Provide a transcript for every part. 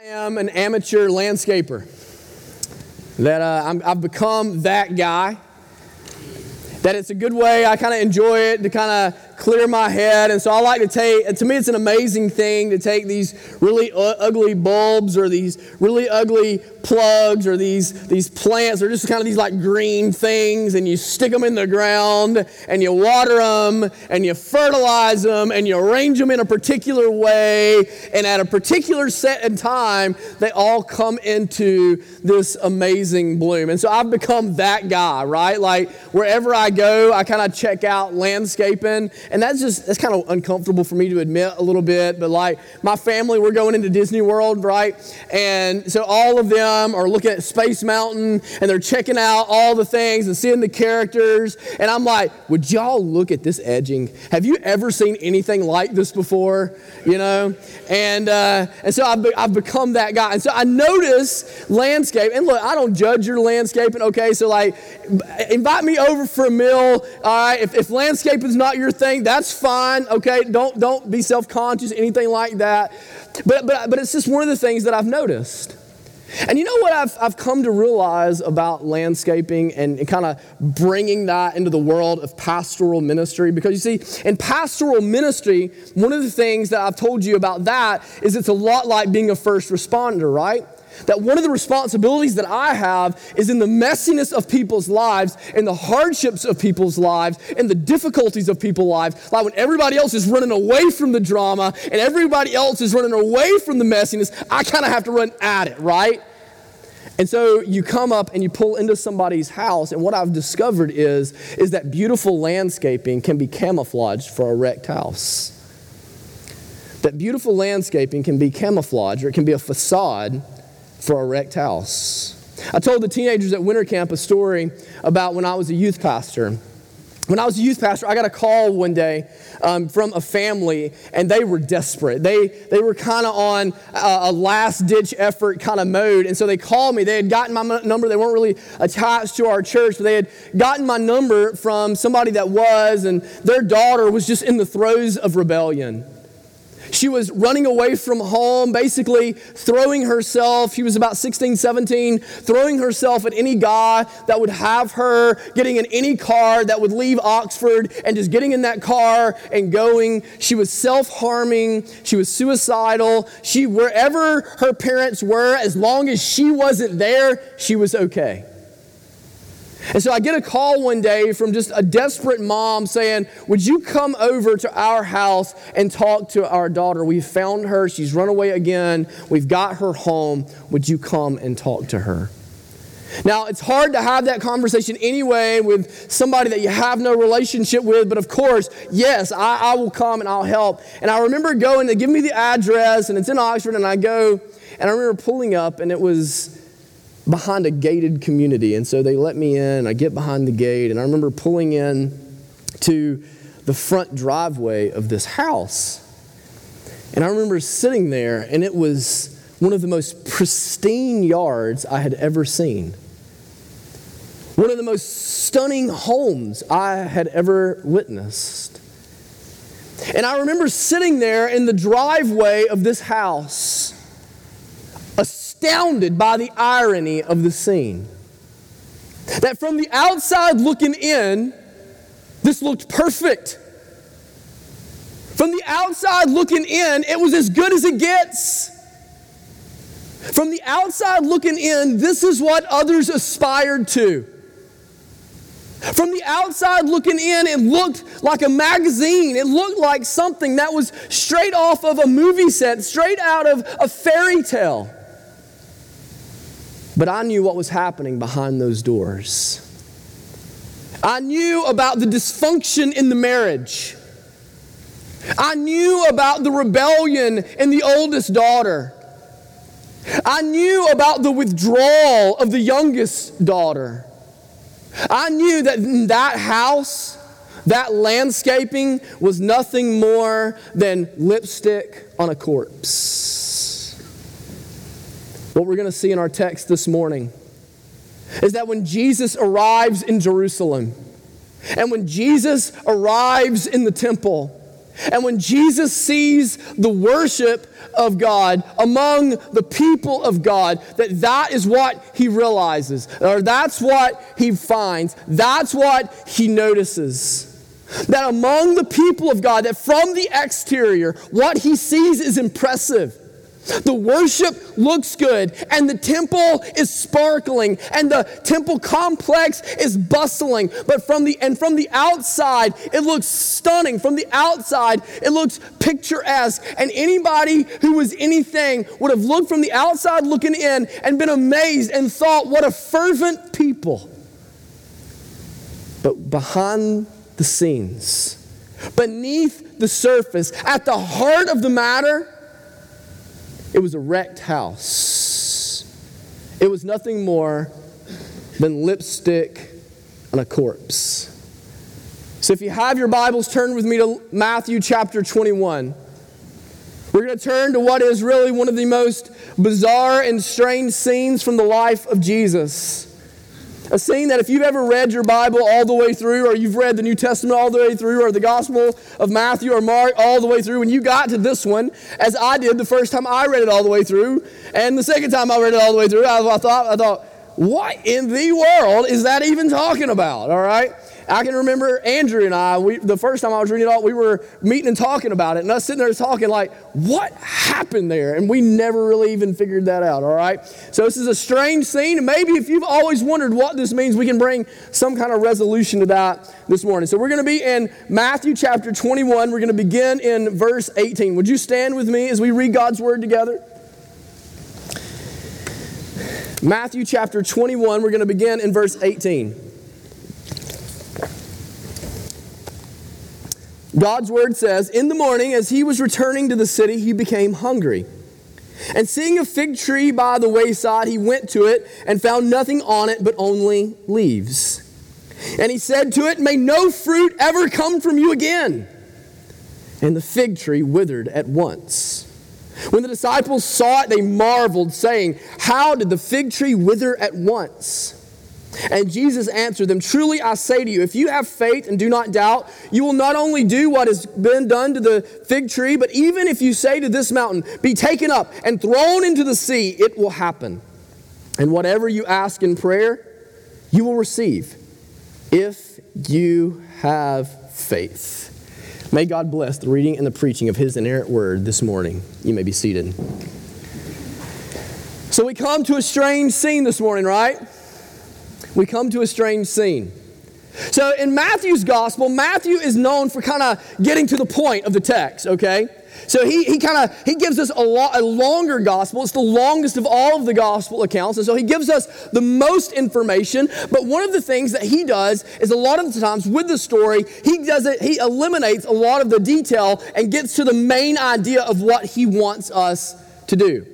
I am an amateur landscaper. That uh, I'm, I've become that guy. That it's a good way. I kind of enjoy it to kind of clear my head. And so I like to take, to me, it's an amazing thing to take these really u- ugly bulbs or these really ugly plugs or these, these plants or just kind of these like green things and you stick them in the ground and you water them and you fertilize them and you arrange them in a particular way. And at a particular set and time, they all come into this amazing bloom. And so I've become that guy, right? Like wherever I go, I kind of check out landscaping and that's just, that's kind of uncomfortable for me to admit a little bit. But like my family, we're going into Disney World, right? And so all of them are looking at Space Mountain and they're checking out all the things and seeing the characters. And I'm like, would y'all look at this edging? Have you ever seen anything like this before? You know? And, uh, and so I've, be, I've become that guy. And so I notice landscape. And look, I don't judge your landscaping, okay? So like, invite me over for a meal. All right? If, if landscaping is not your thing, that's fine. Okay, don't don't be self-conscious, anything like that. But but but it's just one of the things that I've noticed. And you know what I've, I've come to realize about landscaping and, and kind of bringing that into the world of pastoral ministry? Because you see, in pastoral ministry, one of the things that I've told you about that is it's a lot like being a first responder, right? That one of the responsibilities that I have is in the messiness of people's lives, in the hardships of people's lives, in the difficulties of people's lives. Like when everybody else is running away from the drama and everybody else is running away from the messiness, I kind of have to run at it, right? And so you come up and you pull into somebody's house, and what I've discovered is, is that beautiful landscaping can be camouflaged for a wrecked house. That beautiful landscaping can be camouflaged, or it can be a facade for a wrecked house. I told the teenagers at winter camp a story about when I was a youth pastor. When I was a youth pastor, I got a call one day um, from a family, and they were desperate. They, they were kind of on a, a last ditch effort kind of mode. And so they called me. They had gotten my number. They weren't really attached to our church, but they had gotten my number from somebody that was, and their daughter was just in the throes of rebellion. She was running away from home, basically throwing herself. She was about 16, 17, throwing herself at any guy that would have her, getting in any car that would leave Oxford and just getting in that car and going. She was self harming. She was suicidal. She, wherever her parents were, as long as she wasn't there, she was okay. And so I get a call one day from just a desperate mom saying, Would you come over to our house and talk to our daughter? We found her. She's run away again. We've got her home. Would you come and talk to her? Now, it's hard to have that conversation anyway with somebody that you have no relationship with, but of course, yes, I, I will come and I'll help. And I remember going, they give me the address, and it's in Oxford, and I go, and I remember pulling up, and it was behind a gated community. And so they let me in. I get behind the gate, and I remember pulling in to the front driveway of this house. And I remember sitting there, and it was one of the most pristine yards I had ever seen. One of the most stunning homes I had ever witnessed. And I remember sitting there in the driveway of this house astounded by the irony of the scene. That from the outside looking in, this looked perfect. From the outside looking in, it was as good as it gets. From the outside looking in, this is what others aspired to. From the outside looking in, it looked like a magazine. It looked like something that was straight off of a movie set, straight out of a fairy tale. But I knew what was happening behind those doors. I knew about the dysfunction in the marriage. I knew about the rebellion in the oldest daughter. I knew about the withdrawal of the youngest daughter. I knew that that house, that landscaping was nothing more than lipstick on a corpse. What we're going to see in our text this morning is that when Jesus arrives in Jerusalem, and when Jesus arrives in the temple, And when Jesus sees the worship of God among the people of God, that that is what he realizes, or that's what he finds, that's what he notices. That among the people of God, that from the exterior, what he sees is impressive. The worship looks good, and the temple is sparkling, and the temple complex is bustling. But from the and from the outside, it looks stunning. From the outside, it looks picturesque. And anybody who was anything would have looked from the outside looking in and been amazed and thought, what a fervent people. But behind the scenes, beneath the surface, at the heart of the matter, it was a wrecked house. It was nothing more than lipstick on a corpse. So if you have your Bibles, turn with me to Matthew chapter 21. We're going to turn to what is really one of the most bizarre and strange scenes from the life of Jesus. A scene that if you've ever read your Bible all the way through, or you've read the New Testament all the way through, or the Gospel of Matthew or Mark all the way through, when you got to this one, as I did the first time I read it all the way through, and the second time I read it all the way through, I, I thought, I thought, what in the world is that even talking about? All right. I can remember Andrew and I, we, the first time I was reading it all, we were meeting and talking about it, and us sitting there talking like, what happened there? And we never really even figured that out, all right? So this is a strange scene, and maybe if you've always wondered what this means, we can bring some kind of resolution to that this morning. So we're going to be in Matthew chapter 21. We're going to begin in verse 18. Would you stand with me as we read God's word together? Matthew chapter 21, we're going to begin in verse 18. God's word says, In the morning, as he was returning to the city, he became hungry. And seeing a fig tree by the wayside, he went to it and found nothing on it but only leaves. And he said to it, May no fruit ever come from you again. And the fig tree withered at once. When the disciples saw it, they marveled, saying, How did the fig tree wither at once? And Jesus answered them, Truly I say to you, if you have faith and do not doubt, you will not only do what has been done to the fig tree, but even if you say to this mountain, Be taken up and thrown into the sea, it will happen. And whatever you ask in prayer, you will receive if you have faith. May God bless the reading and the preaching of His inerrant word this morning. You may be seated. So we come to a strange scene this morning, right? We come to a strange scene. So in Matthew's gospel, Matthew is known for kind of getting to the point of the text, okay? So he, he kind of he gives us a, lo- a longer gospel. It's the longest of all of the gospel accounts. And so he gives us the most information. But one of the things that he does is a lot of the times with the story, he does it, he eliminates a lot of the detail and gets to the main idea of what he wants us to do.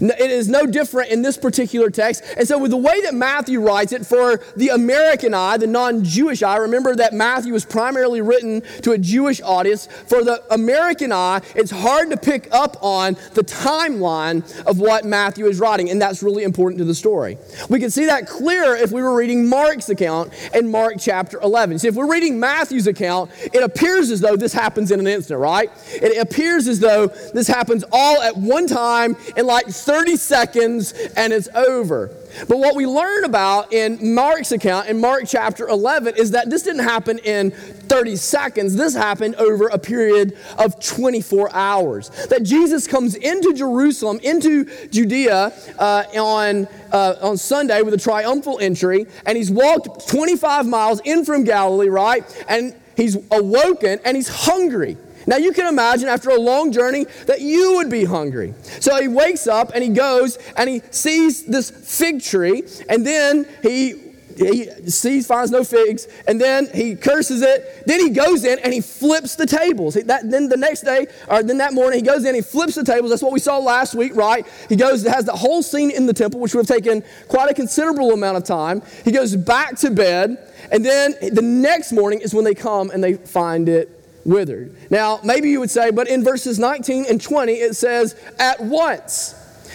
It is no different in this particular text. And so, with the way that Matthew writes it for the American eye, the non Jewish eye, remember that Matthew was primarily written to a Jewish audience. For the American eye, it's hard to pick up on the timeline of what Matthew is writing, and that's really important to the story. We can see that clearer if we were reading Mark's account in Mark chapter 11. See, if we're reading Matthew's account, it appears as though this happens in an instant, right? It appears as though this happens all at one time in like 30 seconds and it's over. But what we learn about in Mark's account, in Mark chapter 11, is that this didn't happen in 30 seconds. This happened over a period of 24 hours. That Jesus comes into Jerusalem, into Judea uh, on, uh, on Sunday with a triumphal entry, and he's walked 25 miles in from Galilee, right? And he's awoken and he's hungry. Now you can imagine after a long journey that you would be hungry. So he wakes up and he goes and he sees this fig tree and then he he sees, finds no figs, and then he curses it. Then he goes in and he flips the tables. That, then the next day, or then that morning, he goes in, and he flips the tables. That's what we saw last week, right? He goes, has the whole scene in the temple, which would have taken quite a considerable amount of time. He goes back to bed, and then the next morning is when they come and they find it withered. Now, maybe you would say, but in verses 19 and 20, it says, at once.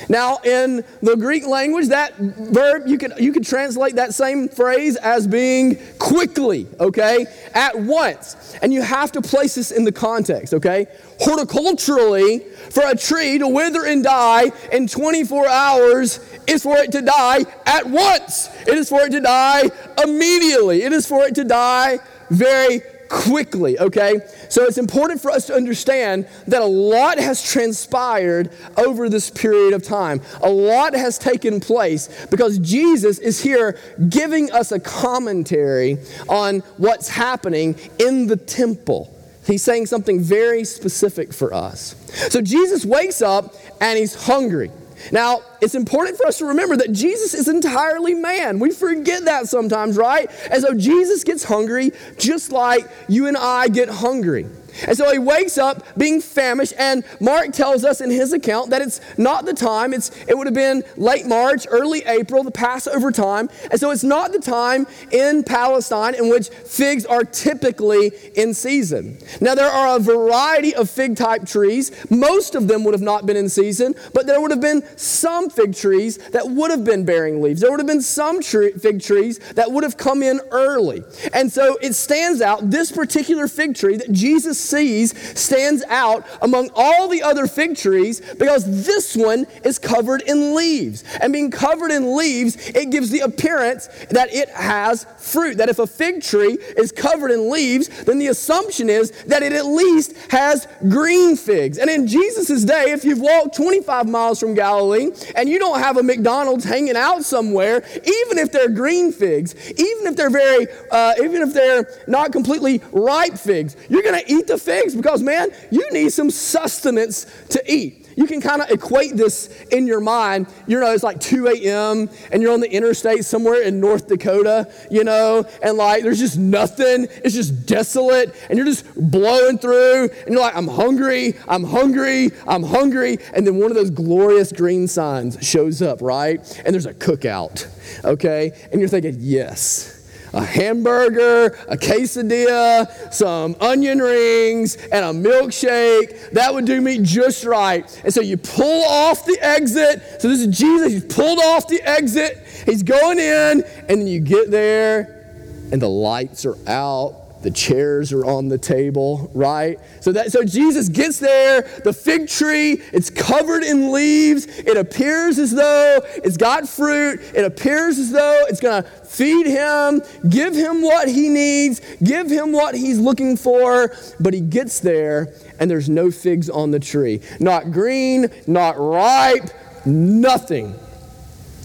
Now, in the Greek language, that verb, you could, you could translate that same phrase as being quickly, okay? At once. And you have to place this in the context, okay? Horticulturally, for a tree to wither and die in 24 hours is for it to die at once. It is for it to die immediately. It is for it to die very quickly, okay? So it's important for us to understand that a lot has transpired over this period of time. A lot has taken place because Jesus is here giving us a commentary on what's happening in the temple. He's saying something very specific for us. So Jesus wakes up and he's hungry. Now, it's important for us to remember that Jesus is entirely man. We forget that sometimes, right? And so Jesus gets hungry just like you and I get hungry. And so he wakes up being famished, and Mark tells us in his account that it's not the time. It's, it would have been late March, early April, the Passover time. And so it's not the time in Palestine in which figs are typically in season. Now, there are a variety of fig type trees. Most of them would have not been in season, but there would have been some fig trees that would have been bearing leaves. There would have been some tree, fig trees that would have come in early. And so it stands out, this particular fig tree that Jesus sees stands out among all the other fig trees because this one is covered in leaves. And being covered in leaves, it gives the appearance that it has fruit. That if a fig tree is covered in leaves, then the assumption is that it at least has green figs. And in Jesus' day, if you've walked 25 miles from Galilee and you don't have a McDonald's hanging out somewhere, even if they're green figs, even if they're very, uh, even if they're not completely ripe figs, you're going to eat the figs because, man, you need some sustenance to eat you can kind of equate this in your mind. You know, it's like 2 a.m. and you're on the interstate somewhere in North Dakota, you know, and like there's just nothing. It's just desolate and you're just blowing through and you're like, I'm hungry, I'm hungry, I'm hungry. And then one of those glorious green signs shows up, right? And there's a cookout, okay? And you're thinking, yes a hamburger, a quesadilla, some onion rings, and a milkshake. That would do me just right. And so you pull off the exit. So this is Jesus. He's pulled off the exit. He's going in, and then you get there, and the lights are out the chairs are on the table, right? So that so Jesus gets there, the fig tree, it's covered in leaves. It appears as though it's got fruit. It appears as though it's going to feed him, give him what he needs, give him what he's looking for, but he gets there and there's no figs on the tree. Not green, not ripe, nothing.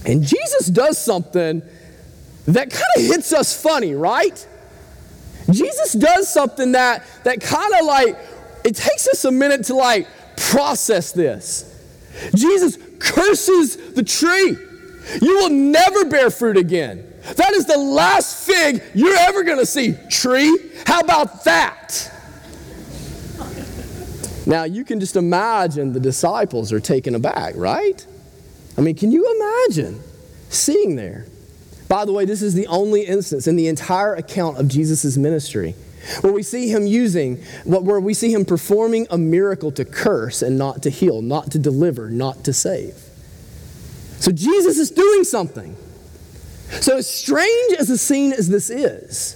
And Jesus does something that kind of hits us funny, right? Jesus does something that, that kind of like, it takes us a minute to like process this. Jesus curses the tree. You will never bear fruit again. That is the last fig you're ever going to see. Tree, how about that? Now, you can just imagine the disciples are taken aback, right? I mean, can you imagine seeing there? By the way, this is the only instance in the entire account of Jesus' ministry where we see him using, where we see him performing a miracle to curse and not to heal, not to deliver, not to save. So Jesus is doing something. So, as strange as the scene as this is,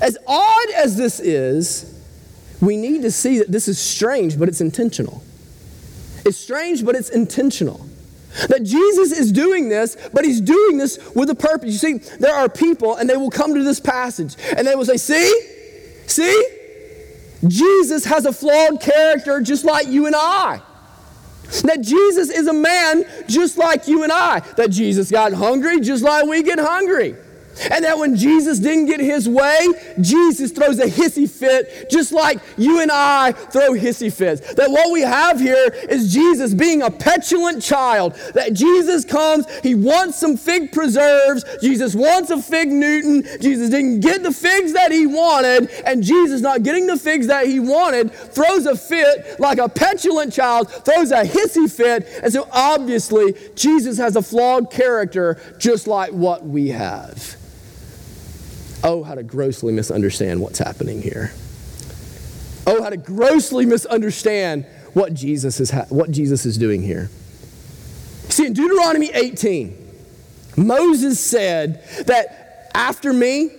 as odd as this is, we need to see that this is strange, but it's intentional. It's strange, but it's intentional. That Jesus is doing this, but he's doing this with a purpose. You see, there are people, and they will come to this passage, and they will say, See, see, Jesus has a flawed character just like you and I. That Jesus is a man just like you and I. That Jesus got hungry just like we get hungry. And that when Jesus didn't get his way, Jesus throws a hissy fit just like you and I throw hissy fits. That what we have here is Jesus being a petulant child. That Jesus comes, he wants some fig preserves, Jesus wants a fig Newton, Jesus didn't get the figs that he wanted, and Jesus not getting the figs that he wanted throws a fit like a petulant child, throws a hissy fit. And so obviously, Jesus has a flawed character just like what we have. Oh, how to grossly misunderstand what's happening here. Oh, how to grossly misunderstand what Jesus is, ha- what Jesus is doing here. See, in Deuteronomy 18, Moses said that after me,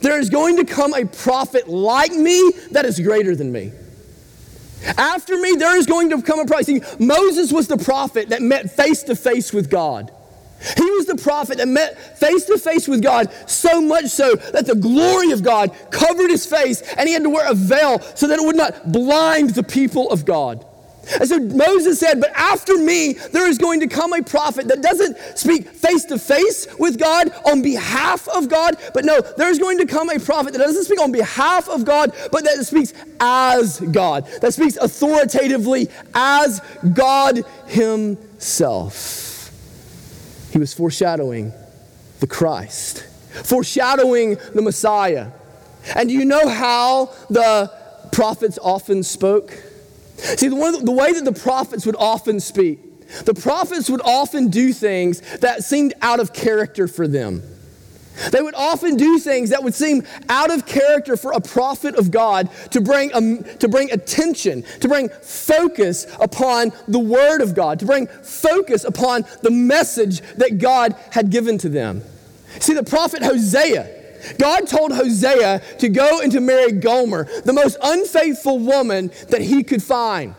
there is going to come a prophet like me that is greater than me. After me, there is going to come a prophet. See, Moses was the prophet that met face to face with God. He was the prophet that met face to face with God, so much so that the glory of God covered his face and he had to wear a veil so that it would not blind the people of God. And so Moses said, But after me, there is going to come a prophet that doesn't speak face to face with God on behalf of God, but no, there's going to come a prophet that doesn't speak on behalf of God, but that speaks as God, that speaks authoritatively as God Himself. He was foreshadowing the Christ, foreshadowing the Messiah. And do you know how the prophets often spoke? See, the, one, the way that the prophets would often speak, the prophets would often do things that seemed out of character for them. They would often do things that would seem out of character for a prophet of God to bring, um, to bring attention, to bring focus upon the Word of God, to bring focus upon the message that God had given to them. See, the prophet Hosea, God told Hosea to go and to marry Gomer, the most unfaithful woman that he could find.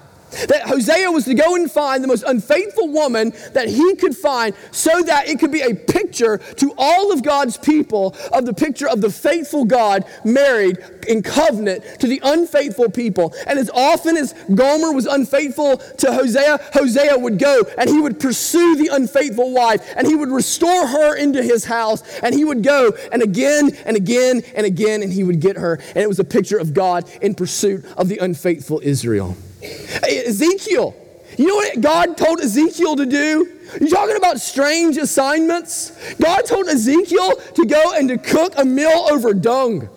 That Hosea was to go and find the most unfaithful woman that he could find so that it could be a picture to all of God's people of the picture of the faithful God married in covenant to the unfaithful people. And as often as Gomer was unfaithful to Hosea, Hosea would go and he would pursue the unfaithful wife and he would restore her into his house and he would go and again and again and again and he would get her. And it was a picture of God in pursuit of the unfaithful Israel. Ezekiel. You know what God told Ezekiel to do? You're talking about strange assignments? God told Ezekiel to go and to cook a meal over dung.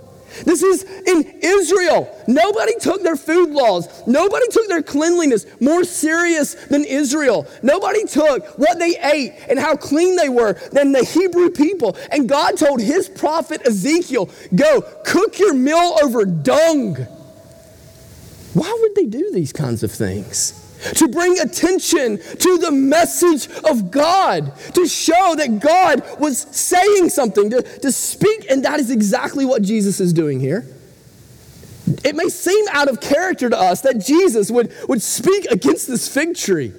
This is in Israel. Nobody took their food laws, nobody took their cleanliness more serious than Israel. Nobody took what they ate and how clean they were than the Hebrew people. And God told his prophet Ezekiel, Go cook your meal over dung. Why would they do these kinds of things? To bring attention to the message of God, to show that God was saying something, to, to speak, and that is exactly what Jesus is doing here. It may seem out of character to us that Jesus would, would speak against this fig tree.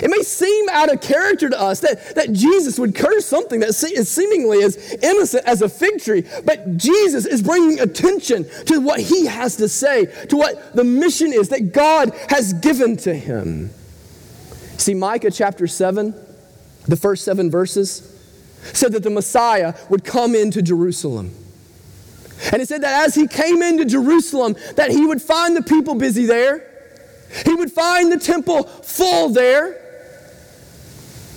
It may seem out of character to us that, that Jesus would curse something that is seemingly as innocent as a fig tree, but Jesus is bringing attention to what he has to say, to what the mission is that God has given to him. See, Micah chapter 7, the first seven verses, said that the Messiah would come into Jerusalem. And it said that as he came into Jerusalem, that he would find the people busy there. He would find the temple full there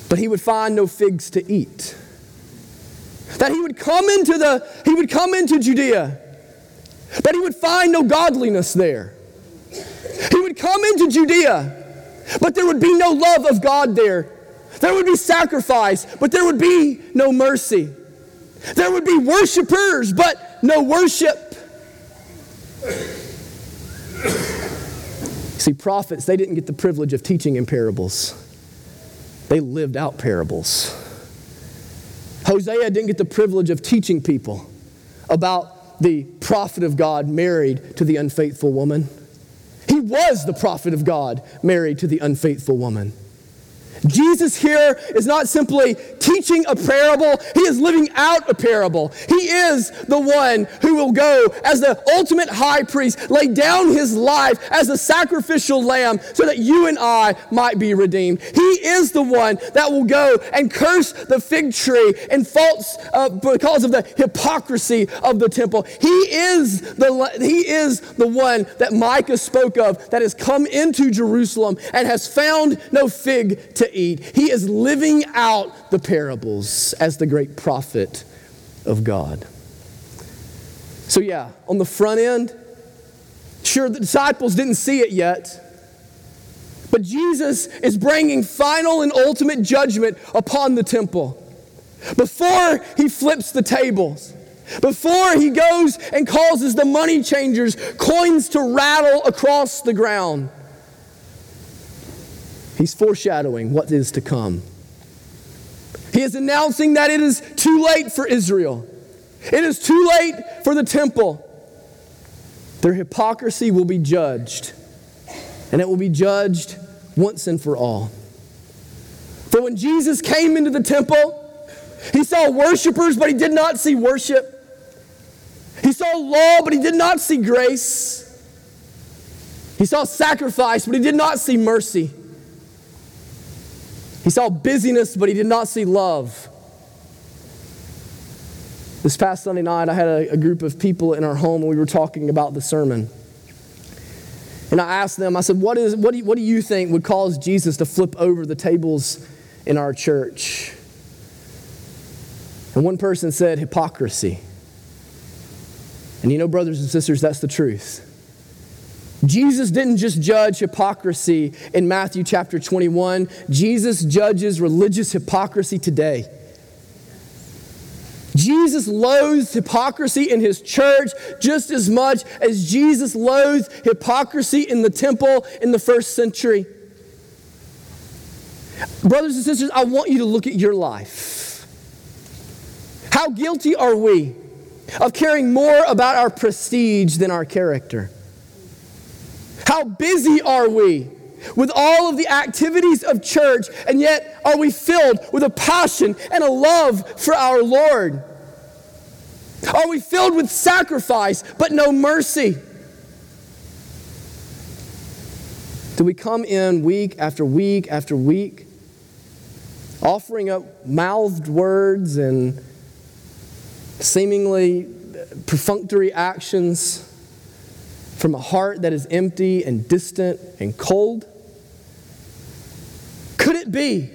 but he would find no figs to eat. That he would come into the he would come into Judea, that he would find no godliness there. He would come into Judea, but there would be no love of God there. There would be sacrifice, but there would be no mercy. There would be worshipers, but no worship. See, prophets, they didn't get the privilege of teaching in parables. They lived out parables. Hosea didn't get the privilege of teaching people about the prophet of God married to the unfaithful woman. He was the prophet of God married to the unfaithful woman. Jesus here is not simply teaching a parable, he is living out a parable. He is the one who will go as the ultimate high priest, lay down his life as a sacrificial lamb so that you and I might be redeemed. He is the one that will go and curse the fig tree and false uh, because of the hypocrisy of the temple. He is the he is the one that Micah spoke of that has come into Jerusalem and has found no fig to eat. He is living out the parables as the great prophet of God. So, yeah, on the front end, sure, the disciples didn't see it yet. But Jesus is bringing final and ultimate judgment upon the temple. Before he flips the tables, before he goes and causes the money changers coins to rattle across the ground, He's foreshadowing what is to come. He is announcing that it is too late for Israel. It is too late for the temple. Their hypocrisy will be judged, and it will be judged once and for all. For when Jesus came into the temple, he saw worshipers, but he did not see worship. He saw law, but he did not see grace. He saw sacrifice, but he did not see mercy. He saw busyness, but he did not see love. This past Sunday night, I had a, a, group of people in our home and we were talking about the sermon. And I asked them, I said, what, is, what, do you, what do you think would cause Jesus to flip over the tables in our church? And one person said, hypocrisy. And you know, brothers and sisters, that's the truth. Jesus didn't just judge hypocrisy in Matthew chapter 21, Jesus judges religious hypocrisy today. Jesus loathes hypocrisy in his church just as much as Jesus loathed hypocrisy in the temple in the first century. Brothers and sisters, I want you to look at your life. How guilty are we of caring more about our prestige than our character? How busy are we with all of the activities of church, and yet are we filled with a passion and a love for our Lord? Are we filled with sacrifice but no mercy? Do we come in week after week after week, offering up mouthed words and seemingly perfunctory actions from a heart that is empty and distant and cold? Could it be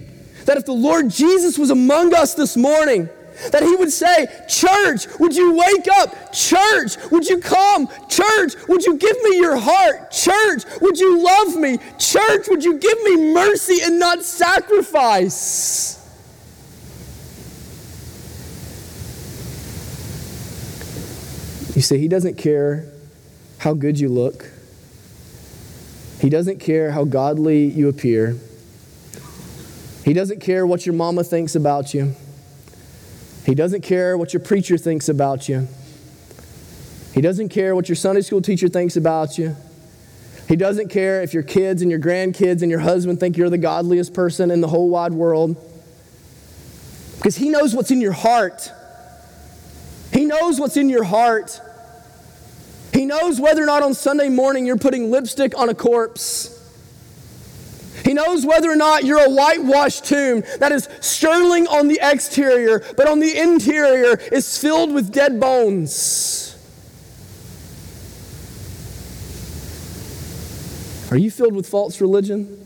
that if the Lord Jesus was among us this morning, that he would say, Church, would you wake up? Church, would you come? Church, would you give me your heart? Church, would you love me? Church, would you give me mercy and not sacrifice? You see, he doesn't care how good you look. He doesn't care how godly you appear. He doesn't care what your mama thinks about you. He doesn't care what your preacher thinks about you. He doesn't care what your Sunday school teacher thinks about you. He doesn't care if your kids and your grandkids and your husband think you're the godliest person in the whole wide world. Because He knows what's in your heart. He knows what's in your heart. He knows whether or not on Sunday morning you're putting lipstick on a corpse. He knows whether or not you're a whitewashed tomb that is sterling on the exterior, but on the interior is filled with dead bones. Are you filled with false religion?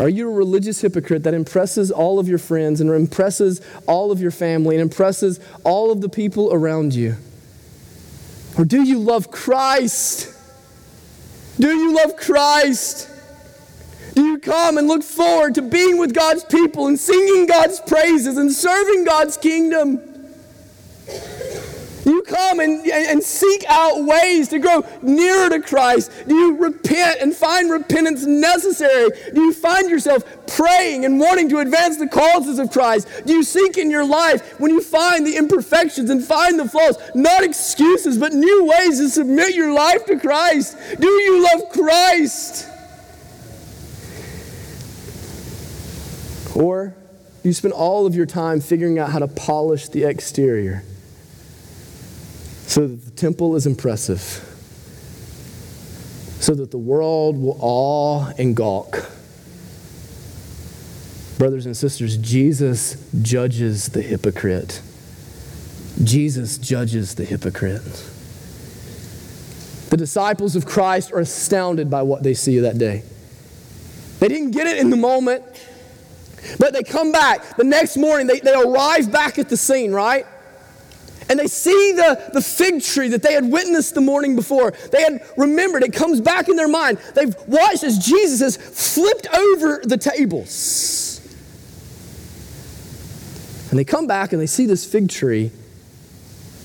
Are you a religious hypocrite that impresses all of your friends and impresses all of your family and impresses all of the people around you? Or do you love Christ? Do you love Christ? Do you come and look forward to being with God's people and singing God's praises and serving God's kingdom? Come and, and seek out ways to grow nearer to Christ? Do you repent and find repentance necessary? Do you find yourself praying and wanting to advance the causes of Christ? Do you seek in your life when you find the imperfections and find the flaws, not excuses, but new ways to submit your life to Christ? Do you love Christ? Or you spend all of your time figuring out how to polish the exterior so that the temple is impressive, so that the world will awe and gawk. Brothers and sisters, Jesus judges the hypocrite. Jesus judges the hypocrite. The disciples of Christ are astounded by what they see that day. They didn't get it in the moment. But they come back the next morning, they, they arrive back at the scene, right? And they see the, the fig tree that they had witnessed the morning before. They had remembered, it comes back in their mind. They've watched as Jesus has flipped over the tables. And they come back and they see this fig tree,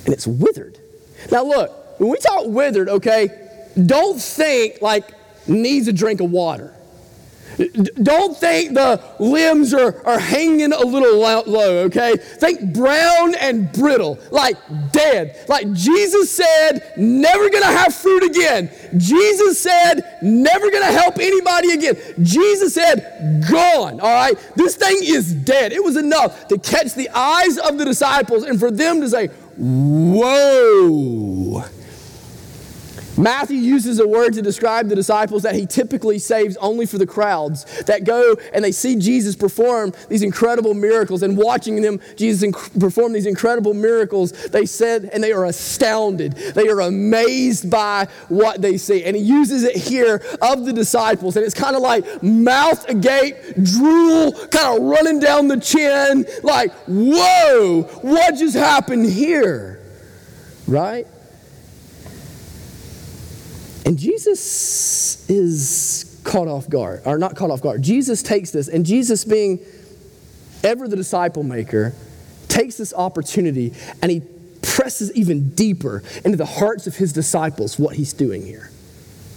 and it's withered. Now, look, when we talk withered, okay, don't think like needs a drink of water. Don't think the limbs are, are hanging a little low, okay? Think brown and brittle, like dead. Like Jesus said, never gonna have fruit again. Jesus said, never gonna help anybody again. Jesus said, gone, all right? This thing is dead. It was enough to catch the eyes of the disciples and for them to say, whoa. Matthew uses a word to describe the disciples that he typically saves only for the crowds that go and they see Jesus perform these incredible miracles. And watching them, Jesus inc- perform these incredible miracles, they said, and they are astounded. They are amazed by what they see. And he uses it here of the disciples. And it's kind of like mouth agape, drool kind of running down the chin, like, whoa, what just happened here? Right? And Jesus is caught off guard, or not caught off guard. Jesus takes this, and Jesus, being ever the disciple maker, takes this opportunity and he presses even deeper into the hearts of his disciples what he's doing here.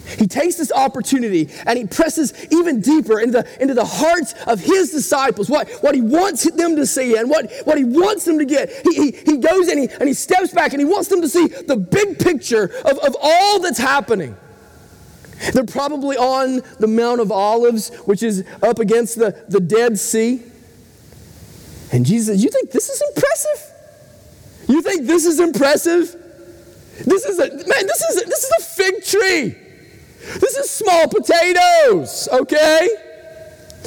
He takes this opportunity and he presses even deeper into the, into the hearts of his disciples, what, what he wants them to see and what, what he wants them to get. He, he, he goes and he, and he steps back and he wants them to see the big picture of, of all that's happening. They're probably on the Mount of Olives, which is up against the, the Dead Sea. And Jesus You think this is impressive? You think this is impressive? This is a man, this is a, this is a fig tree. This is small potatoes, okay?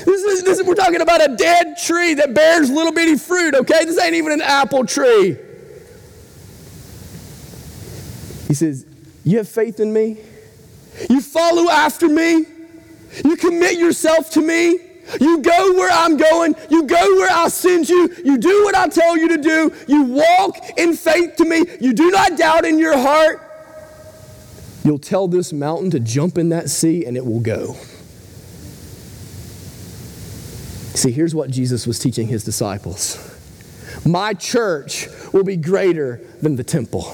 This is, this is, we're talking about a dead tree that bears little bitty fruit, okay? This ain't even an apple tree. He says, You have faith in me? You follow after me? You commit yourself to me? You go where I'm going. You go where I send you. You do what I tell you to do. You walk in faith to me. You do not doubt in your heart. You'll tell this mountain to jump in that sea and it will go. See, here's what Jesus was teaching his disciples My church will be greater than the temple.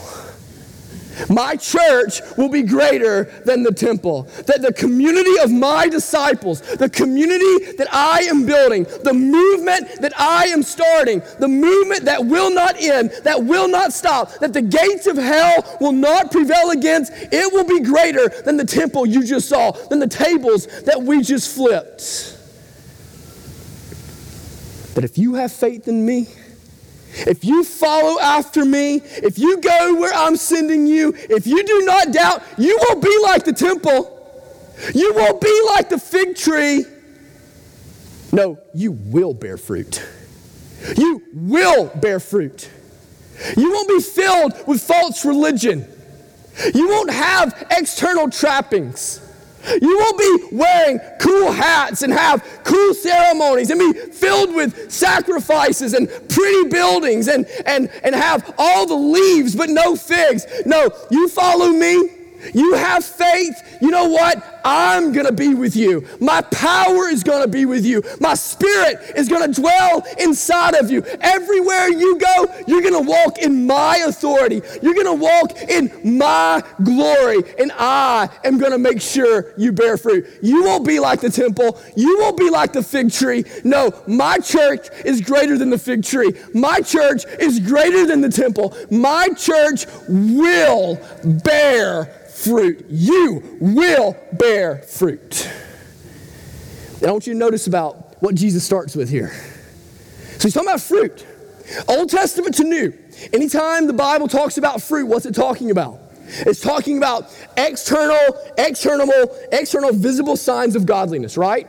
My church will be greater than the temple. That the community of my disciples, the community that I am building, the movement that I am starting, the movement that will not end, that will not stop, that the gates of hell will not prevail against, it will be greater than the temple you just saw, than the tables that we just flipped. That if you have faith in me, if you follow after me, if you go where I'm sending you, if you do not doubt, you will be like the temple. You will be like the fig tree. No, you will bear fruit. You will bear fruit. You won't be filled with false religion. You won't have external trappings. You won't be wearing cool hats and have cool ceremonies and be filled with sacrifices and pretty buildings and, and, and have all the leaves but no figs. No, you follow me. You have faith. You know what? I'm going to be with you. My power is going to be with you. My spirit is going to dwell inside of you. Everywhere you go, you're going to walk in my authority. You're going to walk in my glory. And I am going to make sure you bear fruit. You won't be like the temple. You won't be like the fig tree. No, my church is greater than the fig tree. My church is greater than the temple. My church will bear fruit. You will bear fruit. And I want you to notice about what Jesus starts with here. So he's talking about fruit. Old Testament to New. Anytime the Bible talks about fruit, what's it talking about? It's talking about external, external, external visible signs of godliness, right?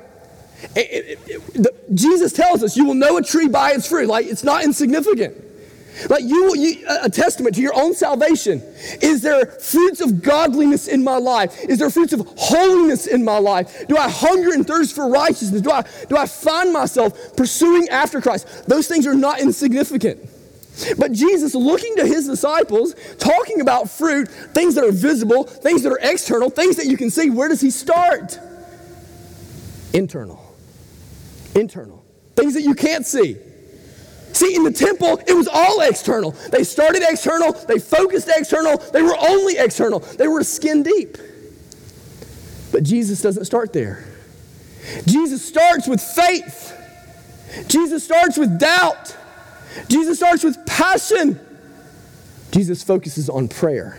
It, it, it, the, Jesus tells us you will know a tree by its fruit. Like it's not insignificant. Like you, you, a testament to your own salvation. Is there fruits of godliness in my life? Is there fruits of holiness in my life? Do I hunger and thirst for righteousness? Do I, do I find myself pursuing after Christ? Those things are not insignificant. But Jesus, looking to his disciples, talking about fruit, things that are visible, things that are external, things that you can see, where does he start? Internal. Internal. Things that you can't see. See, in the temple, it was all external. They started external, they focused external, they were only external, they were skin deep. But Jesus doesn't start there. Jesus starts with faith. Jesus starts with doubt. Jesus starts with passion. Jesus focuses on prayer.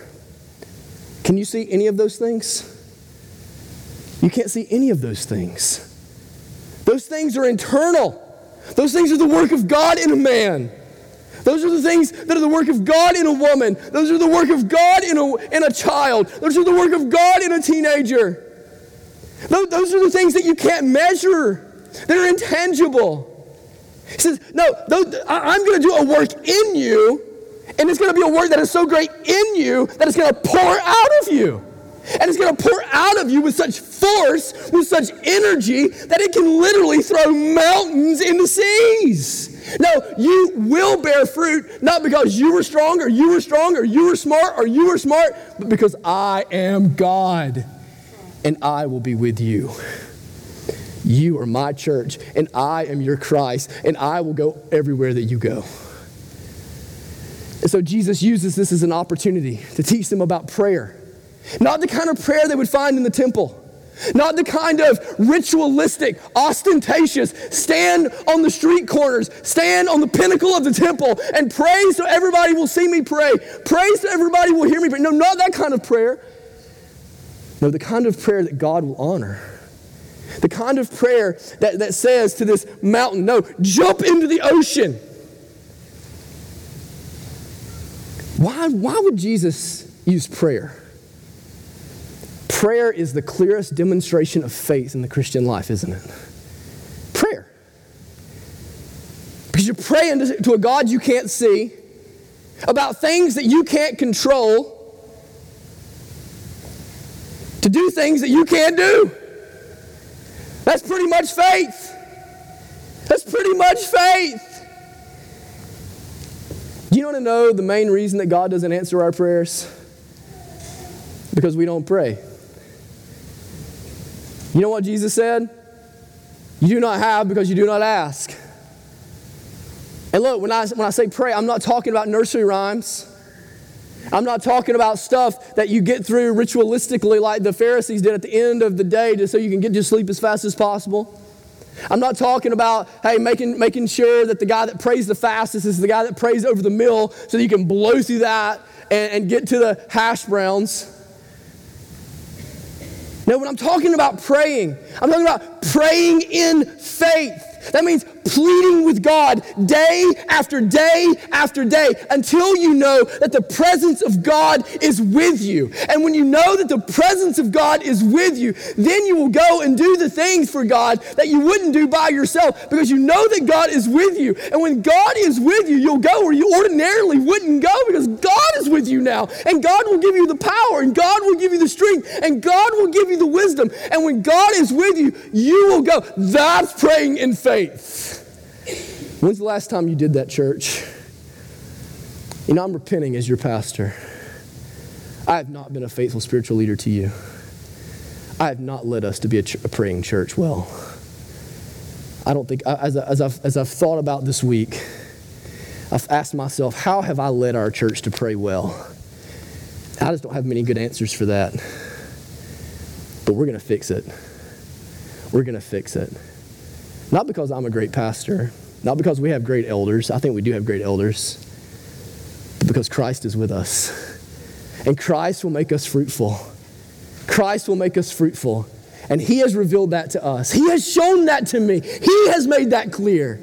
Can you see any of those things? You can't see any of those things. Those things are internal. Those things are the work of God in a man. Those are the things that are the work of God in a woman. Those are the work of God in a, in a child. Those are the work of God in a teenager. Those, are the things that you can't measure, they're intangible. He says, No, those, I'm going to do a work in you, and it's going to be a work that is so great in you that it's going to pour out of you. And it's going to pour out of you with such force, with such energy, that it can literally throw mountains into seas. No, you will bear fruit, not because you were strong or you were strong or you were smart or you were smart, but because I am God and I will be with you. You are my church, and I am your Christ, and I will go everywhere that you go. And so Jesus uses this as an opportunity to teach them about prayer. Not the kind of prayer they would find in the temple. Not the kind of ritualistic, ostentatious, stand on the street corners, stand on the pinnacle of the temple and pray so everybody will see me pray. Pray so everybody will hear me pray. No, not that kind of prayer. No, the kind of prayer that God will honor. The kind of prayer that, that says to this mountain, no, jump into the ocean. Why, why would Jesus use prayer? Prayer is the clearest demonstration of faith in the Christian life, isn't it? Prayer. Because you're praying to a God you can't see about things that you can't control to do things that you can't do. That's pretty much faith. That's pretty much faith. Do you want to know the main reason that God doesn't answer our prayers? Because we don't pray. You know what Jesus said? You do not have because you do not ask. And look, when I, when I say pray, I'm not talking about nursery rhymes. I'm not talking about stuff that you get through ritualistically like the Pharisees did at the end of the day just so you can get to sleep as fast as possible. I'm not talking about, hey, making, making sure that the guy that prays the fastest is the guy that prays over the mill so that you can blow through that and, and get to the hash browns. No, when I'm talking about praying, I'm talking about praying in faith. That means pleading with God day after day after day until you know that the presence of God is with you. And when you know that the presence of God is with you, then you will go and do the things for God that you wouldn't do by yourself because you know that God is with you. And when God is with you, you'll go where you ordinarily wouldn't go because God is with you now. And God will give you the power, and God will give you the strength, and God will give you the wisdom. And when God is with you, you will go. That's praying in faith. When's the last time you did that, church? You know, I'm repenting as your pastor. I have not been a faithful spiritual leader to you. I have not led us to be a, ch- a praying church well. I don't think, as, as, I've, as I've thought about this week, I've asked myself, how have I led our church to pray well? I just don't have many good answers for that. But we're going to fix it. We're going to fix it. Not because I'm a great pastor, not because we have great elders. I think we do have great elders. But because Christ is with us. And Christ will make us fruitful. Christ will make us fruitful. And He has revealed that to us. He has shown that to me. He has made that clear.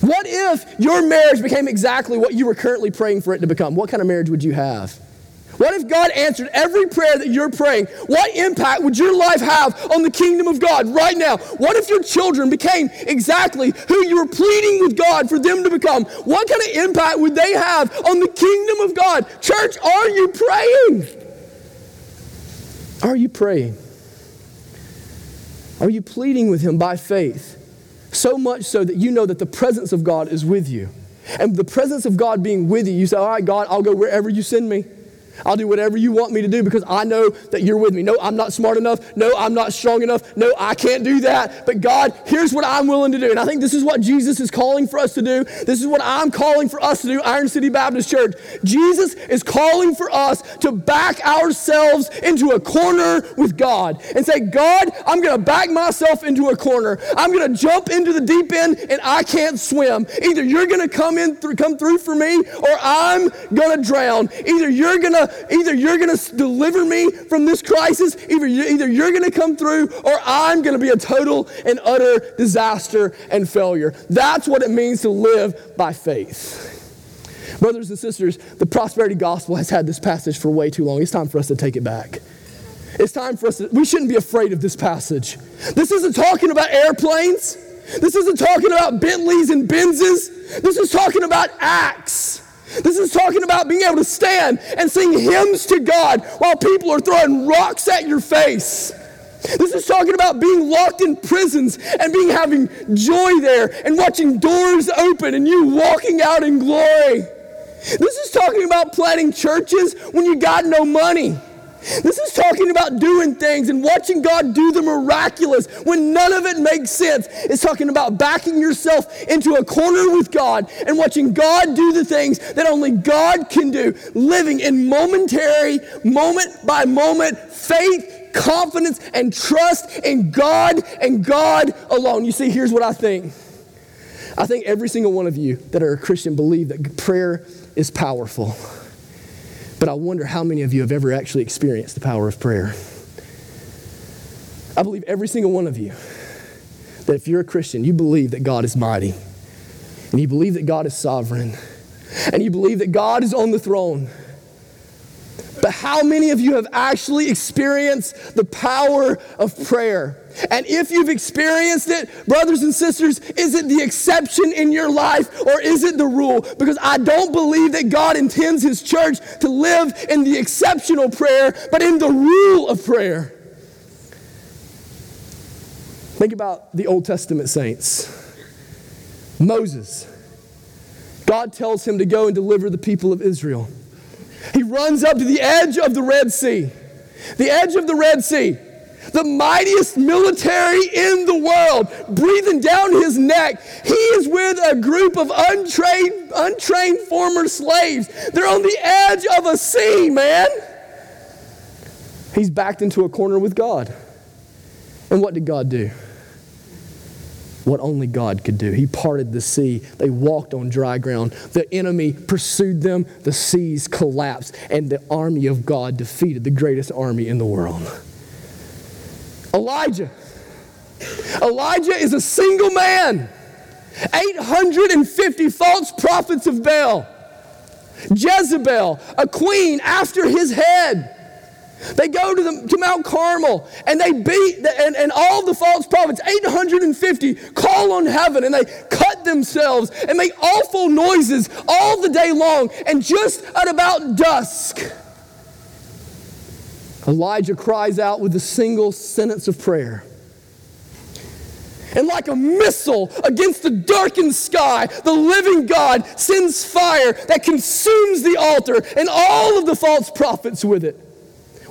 What if your marriage became exactly what you were currently praying for it to become? What kind of marriage would you have? What if God answered every prayer that you're praying? What impact would your life have on the kingdom of God right now? What if your children became exactly who you were pleading with God for them to become? What kind of impact would they have on the kingdom of God? Church, are you praying? Are you praying? Are you pleading with Him by faith? So much so that you know that the presence of God is with you. And the presence of God being with you, you say, All right, God, I'll go wherever you send me. I'll do whatever you want me to do because I know that you're with me. No, I'm not smart enough. No, I'm not strong enough. No, I can't do that. But God, here's what I'm willing to do. And I think this is what Jesus is calling for us to do. This is what I'm calling for us to do, Iron City Baptist Church. Jesus is calling for us to back ourselves into a corner with God and say, God, I'm going to back myself into a corner. I'm going to jump into the deep end and I can't swim. Either you're going to come in come through for me or I'm going to drown. Either you're going to either you're going to deliver me from this crisis, either, either you're going to come through, or I'm going to be a total and utter disaster and failure. That's what it means to live by faith. Brothers and sisters, the prosperity gospel has had this passage for way too long. It's time for us to take it back. It's time for us to, we shouldn't be afraid of this passage. This isn't talking about airplanes. This isn't talking about Bentleys and Benzes. This is talking about acts. This is talking about being able to stand and sing hymns to God while people are throwing rocks at your face. This is talking about being locked in prisons and being having joy there and watching doors open and you walking out in glory. This is talking about planting churches when you got no money. This is talking about doing things and watching God do the miraculous when none of it makes sense. It's talking about backing yourself into a corner with God and watching God do the things that only God can do. Living in momentary, moment by moment faith, confidence, and trust in God and God alone. You see, here's what I think. I think every single one of you that are a Christian believe that prayer is powerful. But I wonder how many of you have ever actually experienced the power of prayer. I believe every single one of you that if you're a Christian, you believe that God is mighty, and you believe that God is sovereign, and you believe that God is on the throne. But how many of you have actually experienced the power of prayer? And if you've experienced it, brothers and sisters, is it the exception in your life or is it the rule? Because I don't believe that God intends His church to live in the exceptional prayer, but in the rule of prayer. Think about the Old Testament saints. Moses. God tells him to go and deliver the people of Israel. He runs up to the edge of the Red Sea. The edge of the Red Sea the mightiest military in the world, breathing down his neck. He is with a group of untrained, untrained former slaves. They're on the edge of a sea, man. He's backed into a corner with God. And what did God do? What only God could do. He parted the sea. They walked on dry ground. The enemy pursued them. The seas collapsed. And the army of God defeated the greatest army in the world. Elijah. Elijah is a single man. 850 false prophets of Baal. Jezebel, a queen after his head. They go to, the, to Mount Carmel and they beat, the, and, and all the false prophets, 850, call on heaven and they cut themselves and make awful noises all the day long. And just at about dusk, Elijah cries out with a single sentence of prayer. And like a missile against the darkened sky, the living God sends fire that consumes the altar and all of the false prophets with it.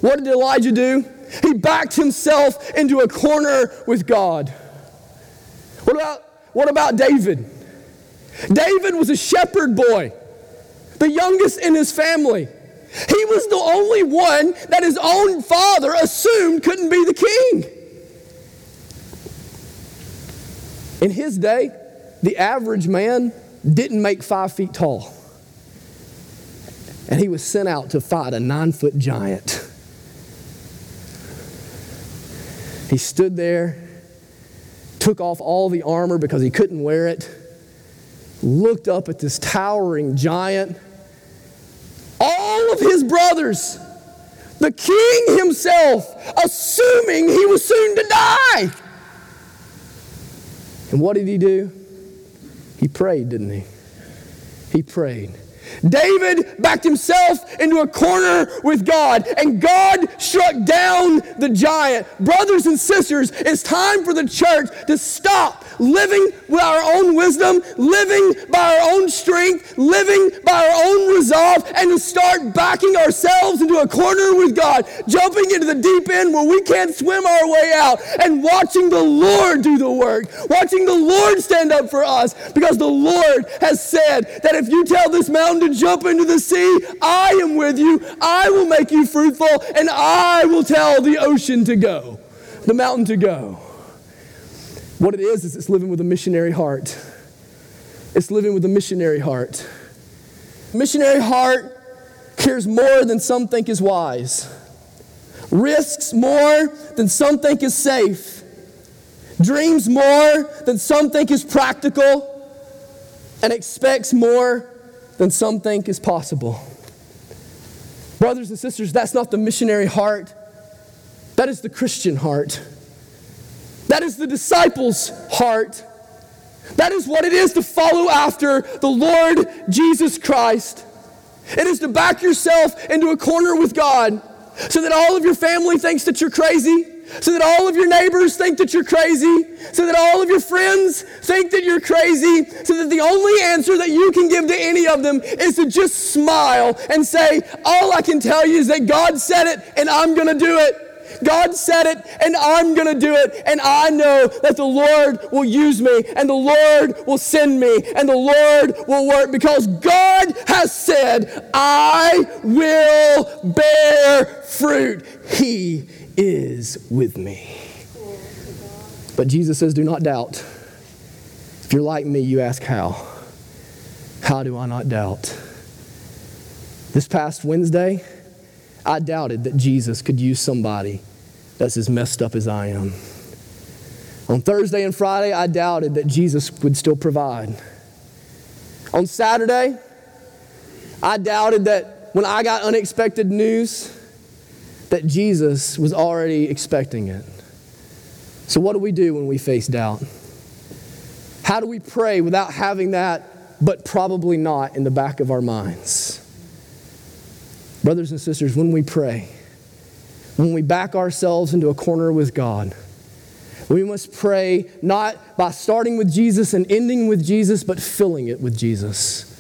What did Elijah do? He backed himself into a corner with God. What about, what about David? David was a shepherd boy, the youngest in his family. He was the only one that his own father assumed couldn't be the king. In his day, the average man didn't make five feet tall. And he was sent out to fight a nine foot giant. He stood there, took off all the armor because he couldn't wear it, looked up at this towering giant all of his brothers, the king himself, assuming he was soon to die. And what did he do? He prayed, didn't he? He prayed. David backed himself into a corner with God, and God struck down the giant. Brothers and sisters, it's time for the church to stop living with our own wisdom, living by our own strength, living by our own resolve, and to start backing ourselves into a corner with God, jumping into the deep end where we can't swim our way out, and watching the Lord do the work, watching the Lord stand up for us, because the Lord has said that if you tell this mountain to jump into the sea, I am with you, I will make you fruitful, and I will tell the ocean to go, the mountain to go. What it is, is it's living with a missionary heart. It's living with a missionary heart. Missionary heart cares more than some think is wise, risks more than some think is safe, dreams more than some think is practical, and expects more than some think is possible. Brothers and sisters, that's not the missionary heart, that is the Christian heart. That is the disciples' heart. That is what it is to follow after the Lord Jesus Christ. It is to back yourself into a corner with God so that all of your family thinks that you're crazy, so that all of your neighbors think that you're crazy, so that all of your friends think that you're crazy, so that the only answer that you can give to any of them is to just smile and say, All I can tell you is that God said it and I'm going to do it. God said it, and I'm going to do it. And I know that the Lord will use me, and the Lord will send me, and the Lord will work because God has said, I will bear fruit. He is with me. But Jesus says, Do not doubt. If you're like me, you ask how. How do I not doubt? This past Wednesday, I doubted that Jesus could use somebody that's as messed up as I am. On Thursday and Friday, I doubted that Jesus would still provide. On Saturday, I doubted that when I got unexpected news, that Jesus was already expecting it. So, what do we do when we face doubt? How do we pray without having that, but probably not, in the back of our minds? Brothers and sisters, when we pray, when we back ourselves into a corner with God, we must pray not by starting with Jesus and ending with Jesus, but filling it with Jesus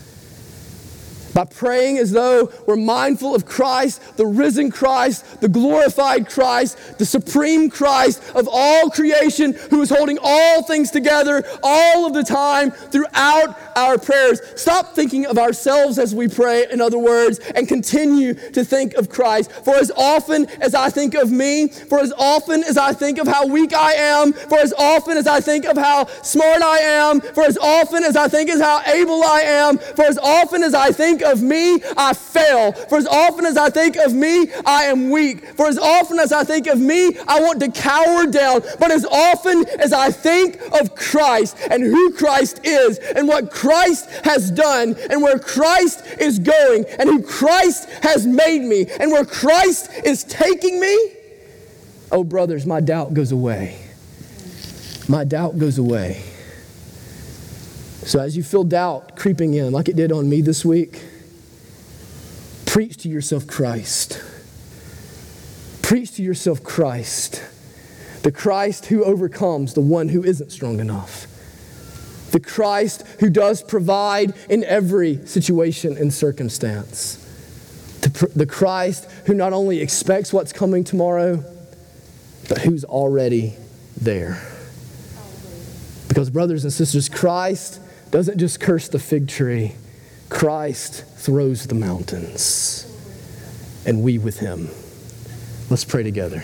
by praying as though we're mindful of Christ, the risen Christ, the glorified Christ, the supreme Christ of all creation who is holding all things together all of the time throughout our prayers. Stop thinking of ourselves as we pray, in other words, and continue to think of Christ. For as often as I think of me, for as often as I think of how weak I am, for as often as I think of how smart I am, for as often as I think of how able I am, for as often as I think of me, I fail. For as often as I think of me, I am weak. For as often as I think of me, I want to cower down. But as often as I think of Christ and who Christ is and what Christ has done and where Christ is going and who Christ has made me and where Christ is taking me, oh, brothers, my doubt goes away. My doubt goes away. So, as you feel doubt creeping in, like it did on me this week, Preach to yourself Christ. Preach to yourself Christ. The Christ who overcomes the one who isn't strong enough. The Christ who does provide in every situation and circumstance. The, Christ who not only expects what's coming tomorrow, but who's already there. Because, brothers and sisters, Christ doesn't just curse the fig tree, Christ throws the mountains, and we with him. Let's pray together.